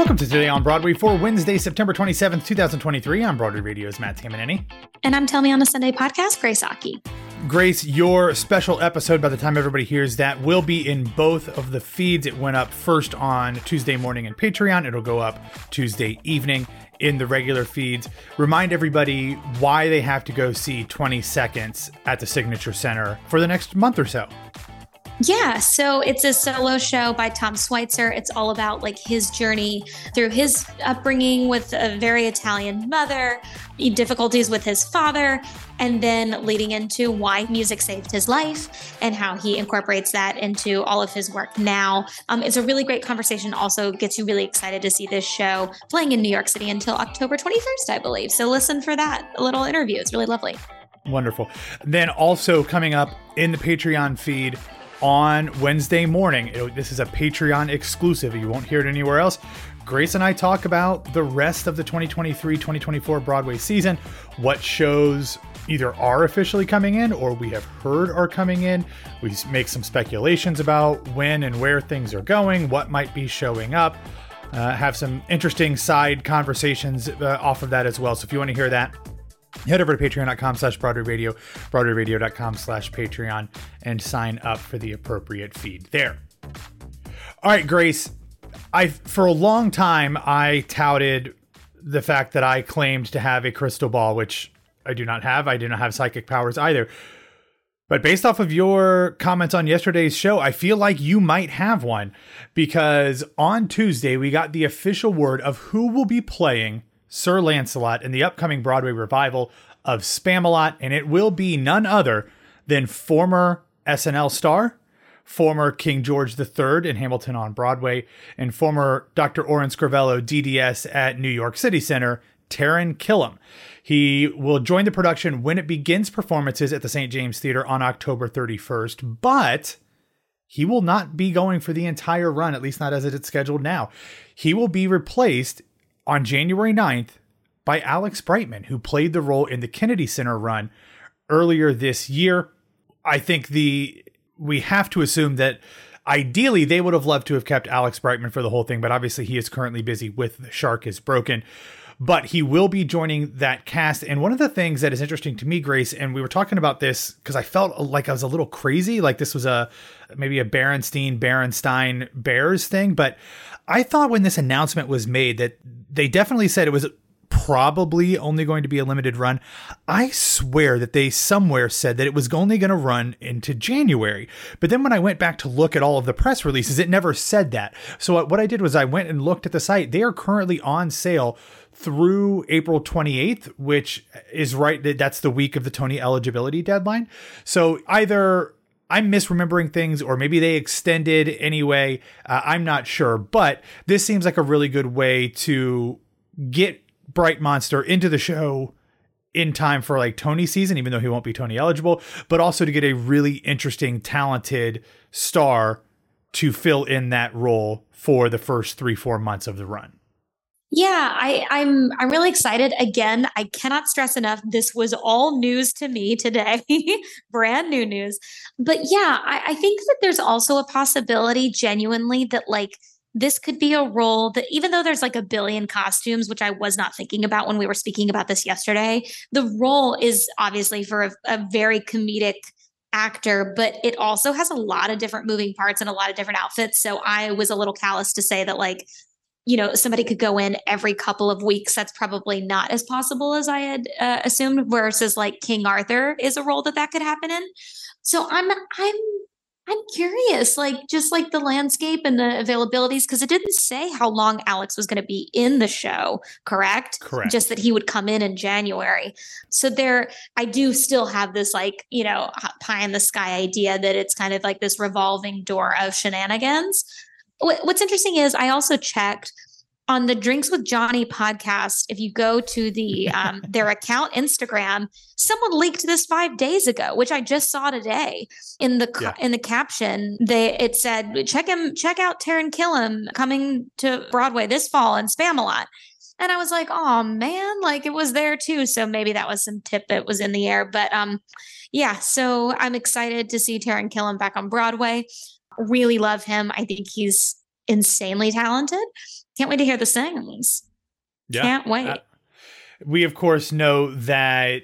Welcome to Today on Broadway for Wednesday, September 27th, 2023. I'm Broadway Radio's Matt Tamanini. And I'm Tell Me on a Sunday podcast, Grace Aki. Grace, your special episode, by the time everybody hears that, will be in both of the feeds. It went up first on Tuesday morning in Patreon. It'll go up Tuesday evening in the regular feeds. Remind everybody why they have to go see 20 Seconds at the Signature Center for the next month or so. Yeah, so it's a solo show by Tom Schweitzer. It's all about like his journey through his upbringing with a very Italian mother, difficulties with his father, and then leading into why music saved his life and how he incorporates that into all of his work now. Um, it's a really great conversation. Also, gets you really excited to see this show playing in New York City until October 21st, I believe. So listen for that little interview. It's really lovely. Wonderful. Then also coming up in the Patreon feed on Wednesday morning. It, this is a Patreon exclusive. You won't hear it anywhere else. Grace and I talk about the rest of the 2023 2024 Broadway season, what shows either are officially coming in or we have heard are coming in. We make some speculations about when and where things are going, what might be showing up. Uh, have some interesting side conversations uh, off of that as well. So if you want to hear that, head over to patreon.com slash broadway radio broadwayradio.com slash patreon and sign up for the appropriate feed there. All right grace i for a long time i touted the fact that i claimed to have a crystal ball which i do not have. I do not have psychic powers either. But based off of your comments on yesterday's show, I feel like you might have one because on Tuesday we got the official word of who will be playing Sir Lancelot in the upcoming Broadway revival of Spamalot, and it will be none other than former SNL star, former King George III in Hamilton on Broadway, and former Dr. Orin Scrivello DDS at New York City Center, Taran Killam. He will join the production when it begins performances at the St. James Theater on October 31st, but he will not be going for the entire run, at least not as it is scheduled now. He will be replaced on January 9th by Alex Brightman, who played the role in the Kennedy Center run earlier this year. I think the we have to assume that ideally they would have loved to have kept Alex Brightman for the whole thing, but obviously he is currently busy with The Shark is Broken. But he will be joining that cast. And one of the things that is interesting to me, Grace, and we were talking about this because I felt like I was a little crazy, like this was a maybe a Berenstein, Berenstein Bears thing. But I thought when this announcement was made that they definitely said it was probably only going to be a limited run. I swear that they somewhere said that it was only going to run into January. But then when I went back to look at all of the press releases, it never said that. So what I did was I went and looked at the site. They are currently on sale through April 28th, which is right. That's the week of the Tony eligibility deadline. So either I'm misremembering things, or maybe they extended anyway. Uh, I'm not sure, but this seems like a really good way to get Brightman into the show in time for like Tony season, even though he won't be Tony eligible, but also to get a really interesting, talented star to fill in that role for the first three, four months of the run. Yeah, I, I'm I'm really excited. Again, I cannot stress enough. This was all news to me today, brand new news. But yeah, I, I think that there's also a possibility, genuinely, that like this could be a role that even though there's like a billion costumes which i was not thinking about when we were speaking about this yesterday the role is obviously for a, a, very comedic actor but it also has a lot of different moving parts and a lot of different outfits. So i was a little callous to say that like you know somebody could go in every couple of weeks. That's probably not as possible as i had uh, assumed versus like king arthur is a role that that could happen in. So i'm i'm I'm curious, like just like the landscape and the availabilities, because it didn't say how long Alex was going to be in the show, correct? Correct. Just that he would come in in January. So there, I do still have this like, you know, pie in the sky idea that it's kind of like this revolving door of shenanigans. What's interesting is I also checked on the Drinks with Johnny podcast, if you go to the um, their account Instagram, someone leaked this five days ago, which I just saw today. In the yeah. in the caption, they it said, "Check him, check out Taran Killam coming to Broadway this fall in Spamalot." And I was like, "Oh man, like it was there too." So maybe that was some tip that was in the air, but um, yeah. So I'm excited to see Taran Killam back on Broadway. Really love him. I think he's insanely talented. Can't wait to hear the sings. Yeah. Can't wait. Uh, we, of course, know that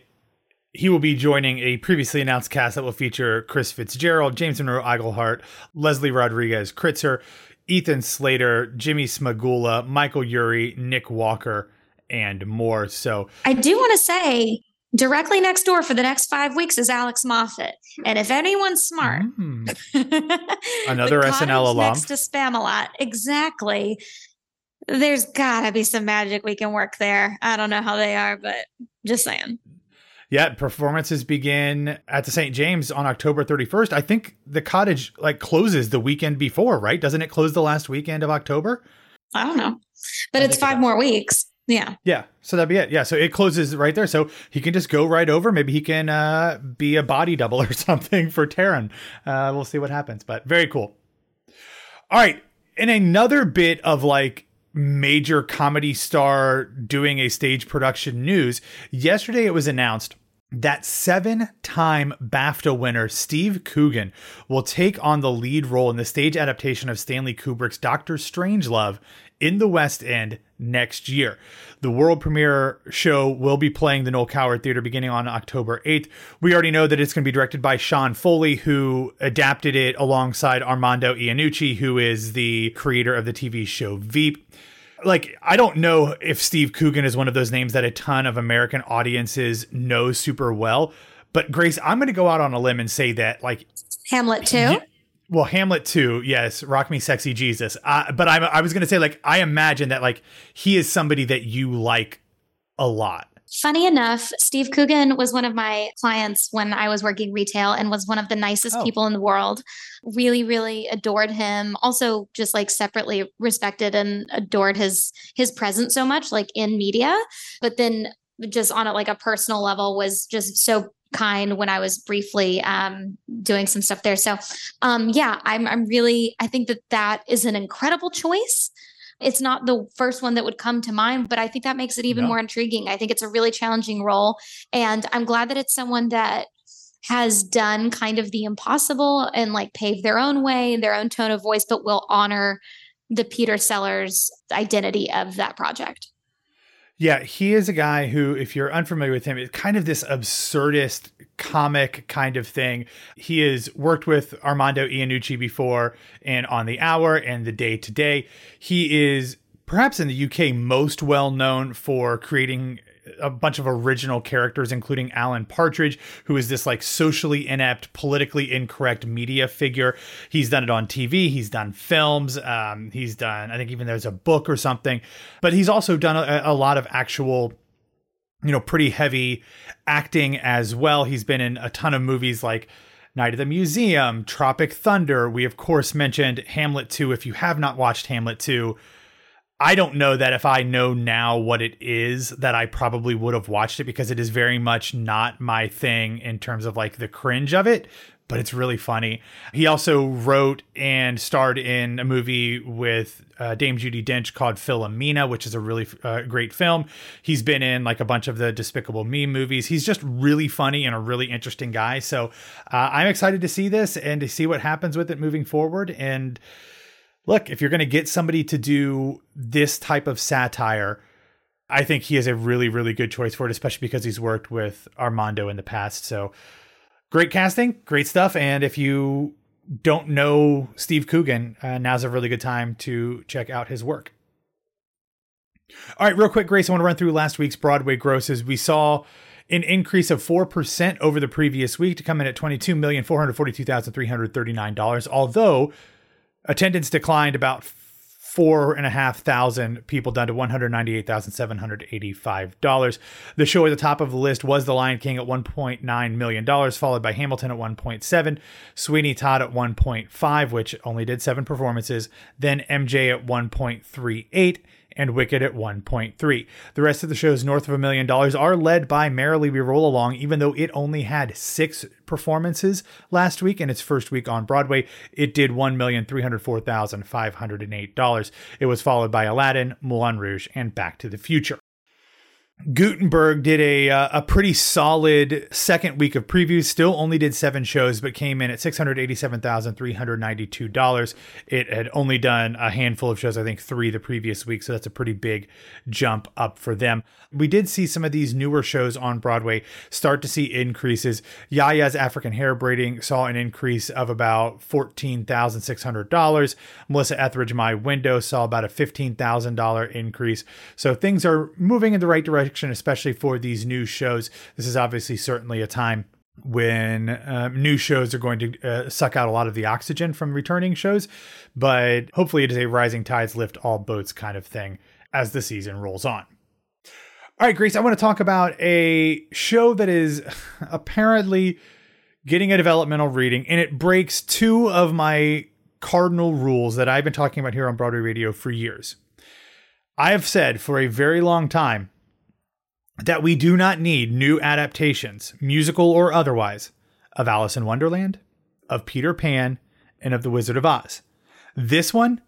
he will be joining a previously announced cast that will feature Chris Fitzgerald, James Monroe Iglehart, Leslie Rodriguez Kritzer, Ethan Slater, Jimmy Smagula, Michael Urie, Nick Walker, and more. So I do want to say directly next door for the next five weeks is Alex Moffat. And if anyone's smart, mm. another SNL alum next to Spamalot. exactly. There's gotta be some magic we can work there. I don't know how they are, but just saying. Yeah, performances begin at the St. James on October 31st. I think the cottage like closes the weekend before, right? Doesn't it close the last weekend of October? I don't know. But it's five more weeks. Yeah. Yeah. So that'd be it. Yeah. So it closes right there. So he can just go right over. Maybe he can uh, be a body double or something for Taran. Uh, we'll see what happens. But very cool. All right. In another bit of like major comedy star doing a stage production news, yesterday it was announced that seven time BAFTA winner Steve Coogan will take on the lead role in the stage adaptation of Stanley Kubrick's Doctor Strangelove in the West End next year. The world premiere show will be playing the Noel Coward Theater beginning on October 8th. We already know that it's going to be directed by Sean Foley, who adapted it alongside Armando Iannucci, who is the creator of the TV show Veep. Like, I don't know if Steve Coogan is one of those names that a ton of American audiences know super well. But Grace, I'm going to go out on a limb and say that, like, Hamlet 2. Well, Hamlet 2, yes. Rock me, sexy Jesus. Uh, but I, I was gonna say, like, I imagine that like he is somebody that you like a lot. Funny enough, Steve Coogan was one of my clients when I was working retail and was one of the nicest oh. people in the world. Really, really adored him. Also, just like separately respected and adored his his presence so much, like in media. But then just on a like a personal level was just so kind when I was briefly um, doing some stuff there. So, um, yeah, I'm I'm really I think that that is an incredible choice. It's not the first one that would come to mind, but I think that makes it even no. more intriguing. I think it's a really challenging role, and I'm glad that it's someone that has done kind of the impossible and like paved their own way, their own tone of voice, but will honor the Peter Sellers identity of that project. Yeah, he is a guy who, if you're unfamiliar with him, is kind of this absurdist comic kind of thing. He has worked with Armando Iannucci before and on the hour and the Day Today. He is perhaps in the UK most well known for creating a bunch of original characters, including Alan Partridge, who is this like socially inept, politically incorrect media figure. He's done it on TV, he's done films, um, he's done, I think even there's a book or something, but he's also done a, a lot of actual you know, pretty heavy acting as well. He's been in a ton of movies like Night at the Museum, Tropic Thunder. We, of course, mentioned Hamlet 2. If you have not watched Hamlet 2, I don't know that if I know now what it is that I probably would have watched it because it is very much not my thing in terms of like the cringe of it, but it's really funny. He also wrote and starred in a movie with uh, Dame Judi Dench called Philomena, which is a really uh, great film. He's been in like a bunch of the Despicable Me movies. He's just really funny and a really interesting guy. So uh, I'm excited to see this and to see what happens with it moving forward. And look, if you're going to get somebody to do this type of satire, I think he is a really, really good choice for it, especially because he's worked with Armando in the past. So great casting, great stuff. And if you don't know Steve Coogan, uh, now's a really good time to check out his work. All right, real quick, Grace, I want to run through last week's Broadway grosses. We saw an increase of 4% over the previous week to come in at $22,442,339, although Attendance declined about four and a half thousand people down to one hundred ninety-eight thousand seven hundred eighty-five dollars. The show at the top of the list was The Lion King at one point nine million dollars, followed by Hamilton at one point seven, Sweeney Todd at one point five, which only did seven performances, then MJ at one point three eight, and Wicked at 1.3. The rest of the shows north of a million dollars are led by Merrily We Roll Along, even though it only had six performances last week in its first week on Broadway. It did $1,304,508. It was followed by Aladdin, Moulin Rouge, and Back to the Future. Gutenberg did a uh, a pretty solid second week of previews. Still only did seven shows, but came in at six hundred eighty seven thousand three hundred ninety two dollars. It had only done a handful of shows, I think three the previous week, so that's a pretty big jump up for them. We did see some of these newer shows on Broadway start to see increases. Yaya's African Hair Braiding saw an increase of about fourteen thousand six hundred dollars. Melissa Etheridge, My Window, saw about a fifteen thousand dollar increase. So things are moving in the right direction direction, especially for these new shows. This is obviously certainly a time when um, new shows are going to uh, suck out a lot of the oxygen from returning shows, but hopefully it is a rising tides lift all boats kind of thing as the season rolls on. All right, Grace, I want to talk about a show that is apparently getting a developmental reading, and it breaks two of my cardinal rules that I've been talking about here on Broadway Radio for years. I have said for a very long time that we do not need new adaptations, musical or otherwise, of Alice in Wonderland, of Peter Pan, and of The Wizard of Oz. This one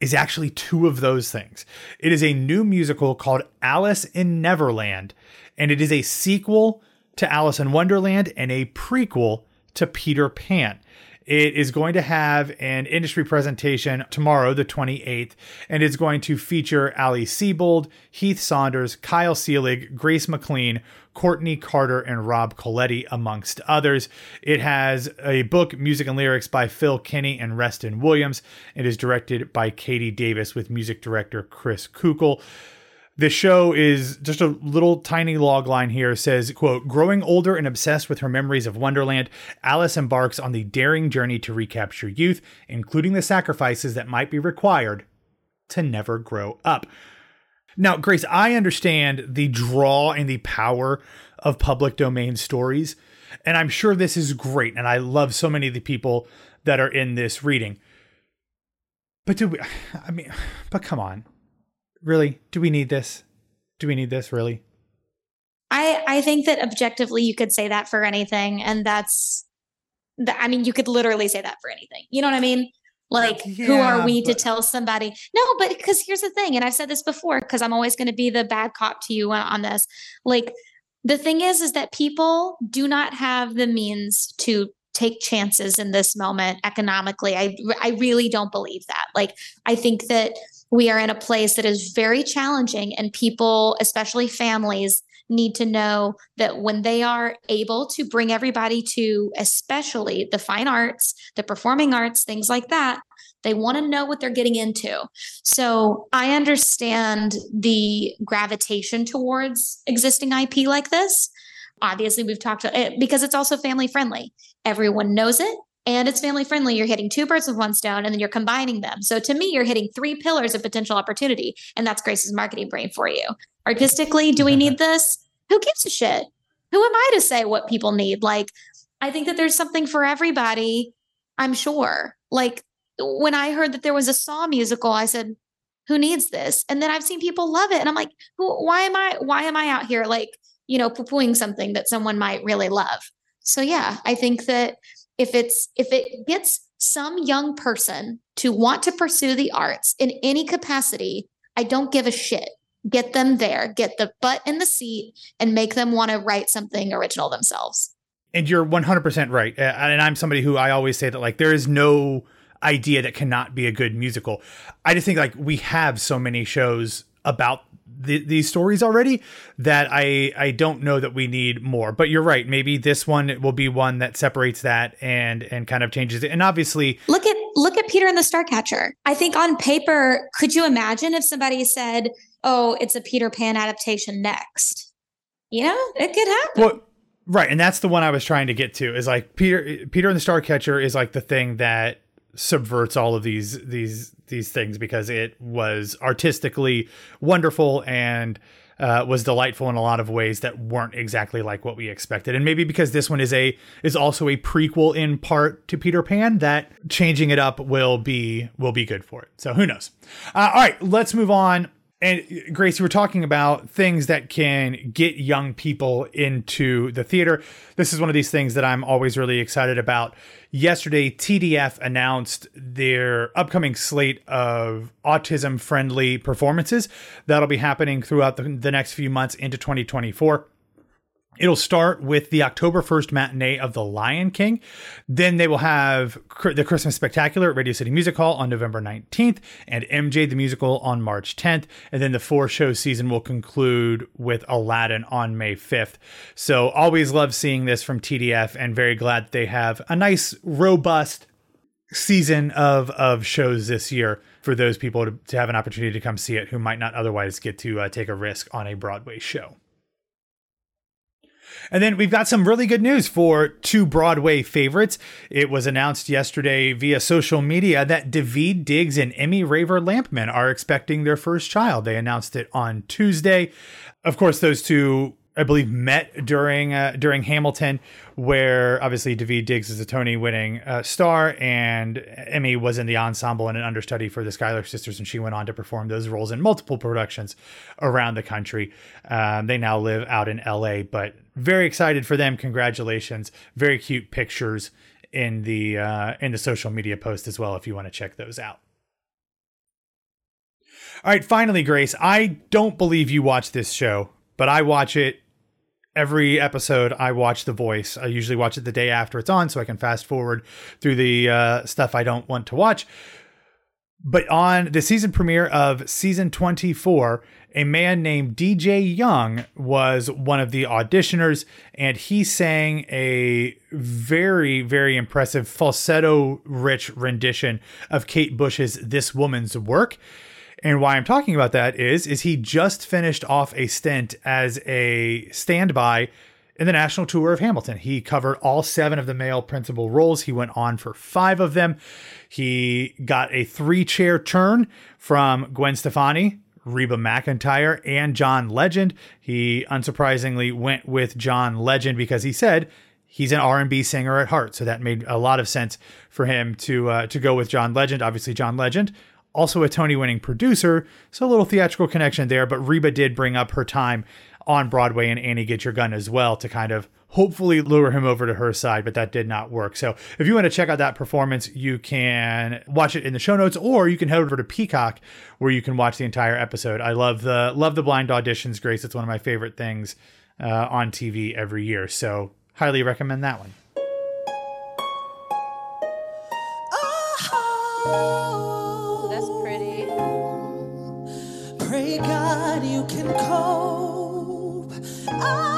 is actually two of those things. It is a new musical called Alice in Neverland, and it is a sequel to Alice in Wonderland and a prequel to Peter Pan. It is going to have an industry presentation tomorrow, the 28th, and it's going to feature Ali Sebold, Heath Saunders, Kyle Selig, Grace McLean, Courtney Carter, and Rob Coletti, amongst others. It has a book, music and lyrics by Phil Kinney and Reston Williams. It is directed by Katie Davis with music director Chris Kukul. The show is just a little tiny log line here says, quote, growing older and obsessed with her memories of Wonderland, Alice embarks on the daring journey to recapture youth, including the sacrifices that might be required to never grow up. Now, Grace, I understand the draw and the power of public domain stories, and I'm sure this is great, and I love so many of the people that are in this reading. But do we, I mean, but come on really? Do we need this? Do we need this really? I I think that objectively you could say that for anything, and that's that. I mean, you could literally say that for anything. You know what I mean? Like, yeah, who are we but... to tell somebody? No, but because here's the thing, and I've said this before, because I'm always going to be the bad cop to you on, on this. Like, the thing is, is that people do not have the means to take chances in this moment economically. I I really don't believe that. Like, I think that we are in a place that is very challenging and people especially families need to know that when they are able to bring everybody to especially the fine arts the performing arts things like that they want to know what they're getting into. So i understand the gravitation towards existing ip like this. Obviously we've talked it because it's also family friendly. Everyone knows it and it's family friendly, you're hitting two birds with one stone and then you're combining them. So to me, you're hitting three pillars of potential opportunity. And that's Grace's marketing brain for you. Artistically, do we need this? Who gives a shit? Who am I to say what people need? Like, I think that there's something for everybody, I'm sure. Like, when I heard that there was a Saw musical, I said, who needs this? And then I've seen people love it. And I'm like, who, why am I, why am I out here like, you know, poo-pooing something that someone might really love? So yeah, I think that if it's if it gets some young person to want to pursue the arts in any capacity, I don't give a shit. Get them there, get the butt in the seat, and make them want to write something original themselves. And you're 100% right. Uh, and I'm somebody who I always say that, like, there is no idea that cannot be a good musical. I just think, like, we have so many shows about the, these stories already that I I don't know that we need more. But you're right. Maybe this one will be one that separates that and and kind of changes it. And obviously, look at look at Peter and the Starcatcher. I think on paper, could you imagine if somebody said, "Oh, it's a Peter Pan adaptation next"? You know, it could happen. Well, right, and that's the one I was trying to get to. Is like Peter Peter and the Starcatcher is like the thing that subverts all of these these these things because it was artistically wonderful and uh, was delightful in a lot of ways that weren't exactly like what we expected. And maybe because this one is a is also a prequel in part to Peter Pan, that changing it up will be will be good for it. So who knows? Uh, all right, let's move on And Grace, you were talking about things that can get young people into the theater. This is one of these things that I'm always really excited about. Yesterday, TDF announced their upcoming slate of autism friendly performances that'll be happening throughout the, the next few months into 2024. It'll start with the October 1st matinee of The Lion King. Then they will have the Christmas Spectacular at Radio City Music Hall on November 19th and MJ the Musical on March 10th. And then the four show season will conclude with Aladdin on May 5th. So always love seeing this from TDF and very glad they have a nice, robust season of, of shows this year for those people to, to have an opportunity to come see it who might not otherwise get to uh, take a risk on a Broadway show. And then we've got some really good news for two Broadway favorites. It was announced yesterday via social media that Daveed Diggs and Emmy Raver Lampman are expecting their first child. They announced it on Tuesday. Of course, those two I believe met during uh, during Hamilton, where obviously Daveed Diggs is a Tony-winning uh, star, and Emmy was in the ensemble and an understudy for the Schuyler Sisters, and she went on to perform those roles in multiple productions around the country. Um, they now live out in L.A., but very excited for them. Congratulations! Very cute pictures in the uh, in the social media post as well. If you want to check those out. All right, finally, Grace, I don't believe you watch this show, but I watch it every episode I watch The Voice. I usually watch it the day after it's on so I can fast forward through the uh, stuff I don't want to watch. But on the season premiere of season 24, a man named DJ Young was one of the auditioners, and he sang a very, very impressive falsetto rich rendition of Kate Bush's This Woman's Work. And why I'm talking about that is is he just finished off a stint as a standby in the national tour of Hamilton. He covered all seven of the male principal roles. He went on for five of them. He got a three chair turn from Gwen Stefani, Reba McEntire, and John Legend. He unsurprisingly went with John Legend because he said he's an R&B singer at heart, so that made a lot of sense for him to uh, to go with John Legend. Obviously, John Legend also a Tony winning producer, so a little theatrical connection there. But Reba did bring up her time on Broadway and Annie Get Your Gun as well to kind of hopefully lure him over to her side, but that did not work. So if you want to check out that performance, you can watch it in the show notes or you can head over to Peacock where you can watch the entire episode. I love the love the blind auditions, Grace. It's one of my favorite things uh, on TV every year. So highly recommend that one. Oh. Pray God you can cope. I'll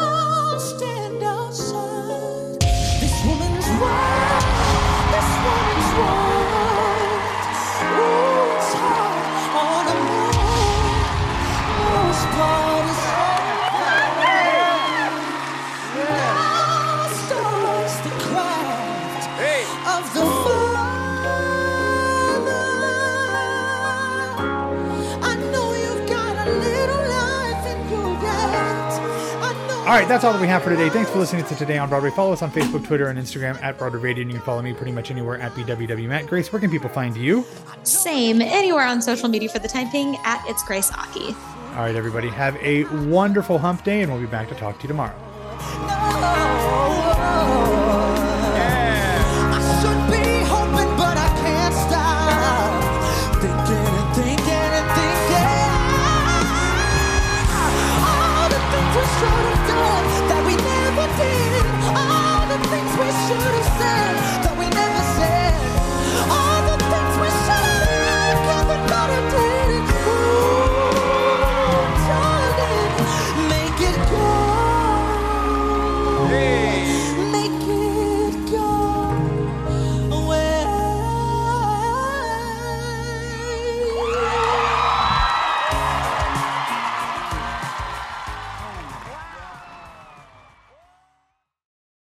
All right, that's all that we have for today. Thanks for listening to Today on Broadway. Follow us on Facebook, Twitter, and Instagram at Broadway Radio, and you can follow me pretty much anywhere at BWW Matt. Grace, where can people find you? Same, anywhere on social media for the time being at It's Grace Aki. All right, everybody, have a wonderful hump day, and we'll be back to talk to you tomorrow.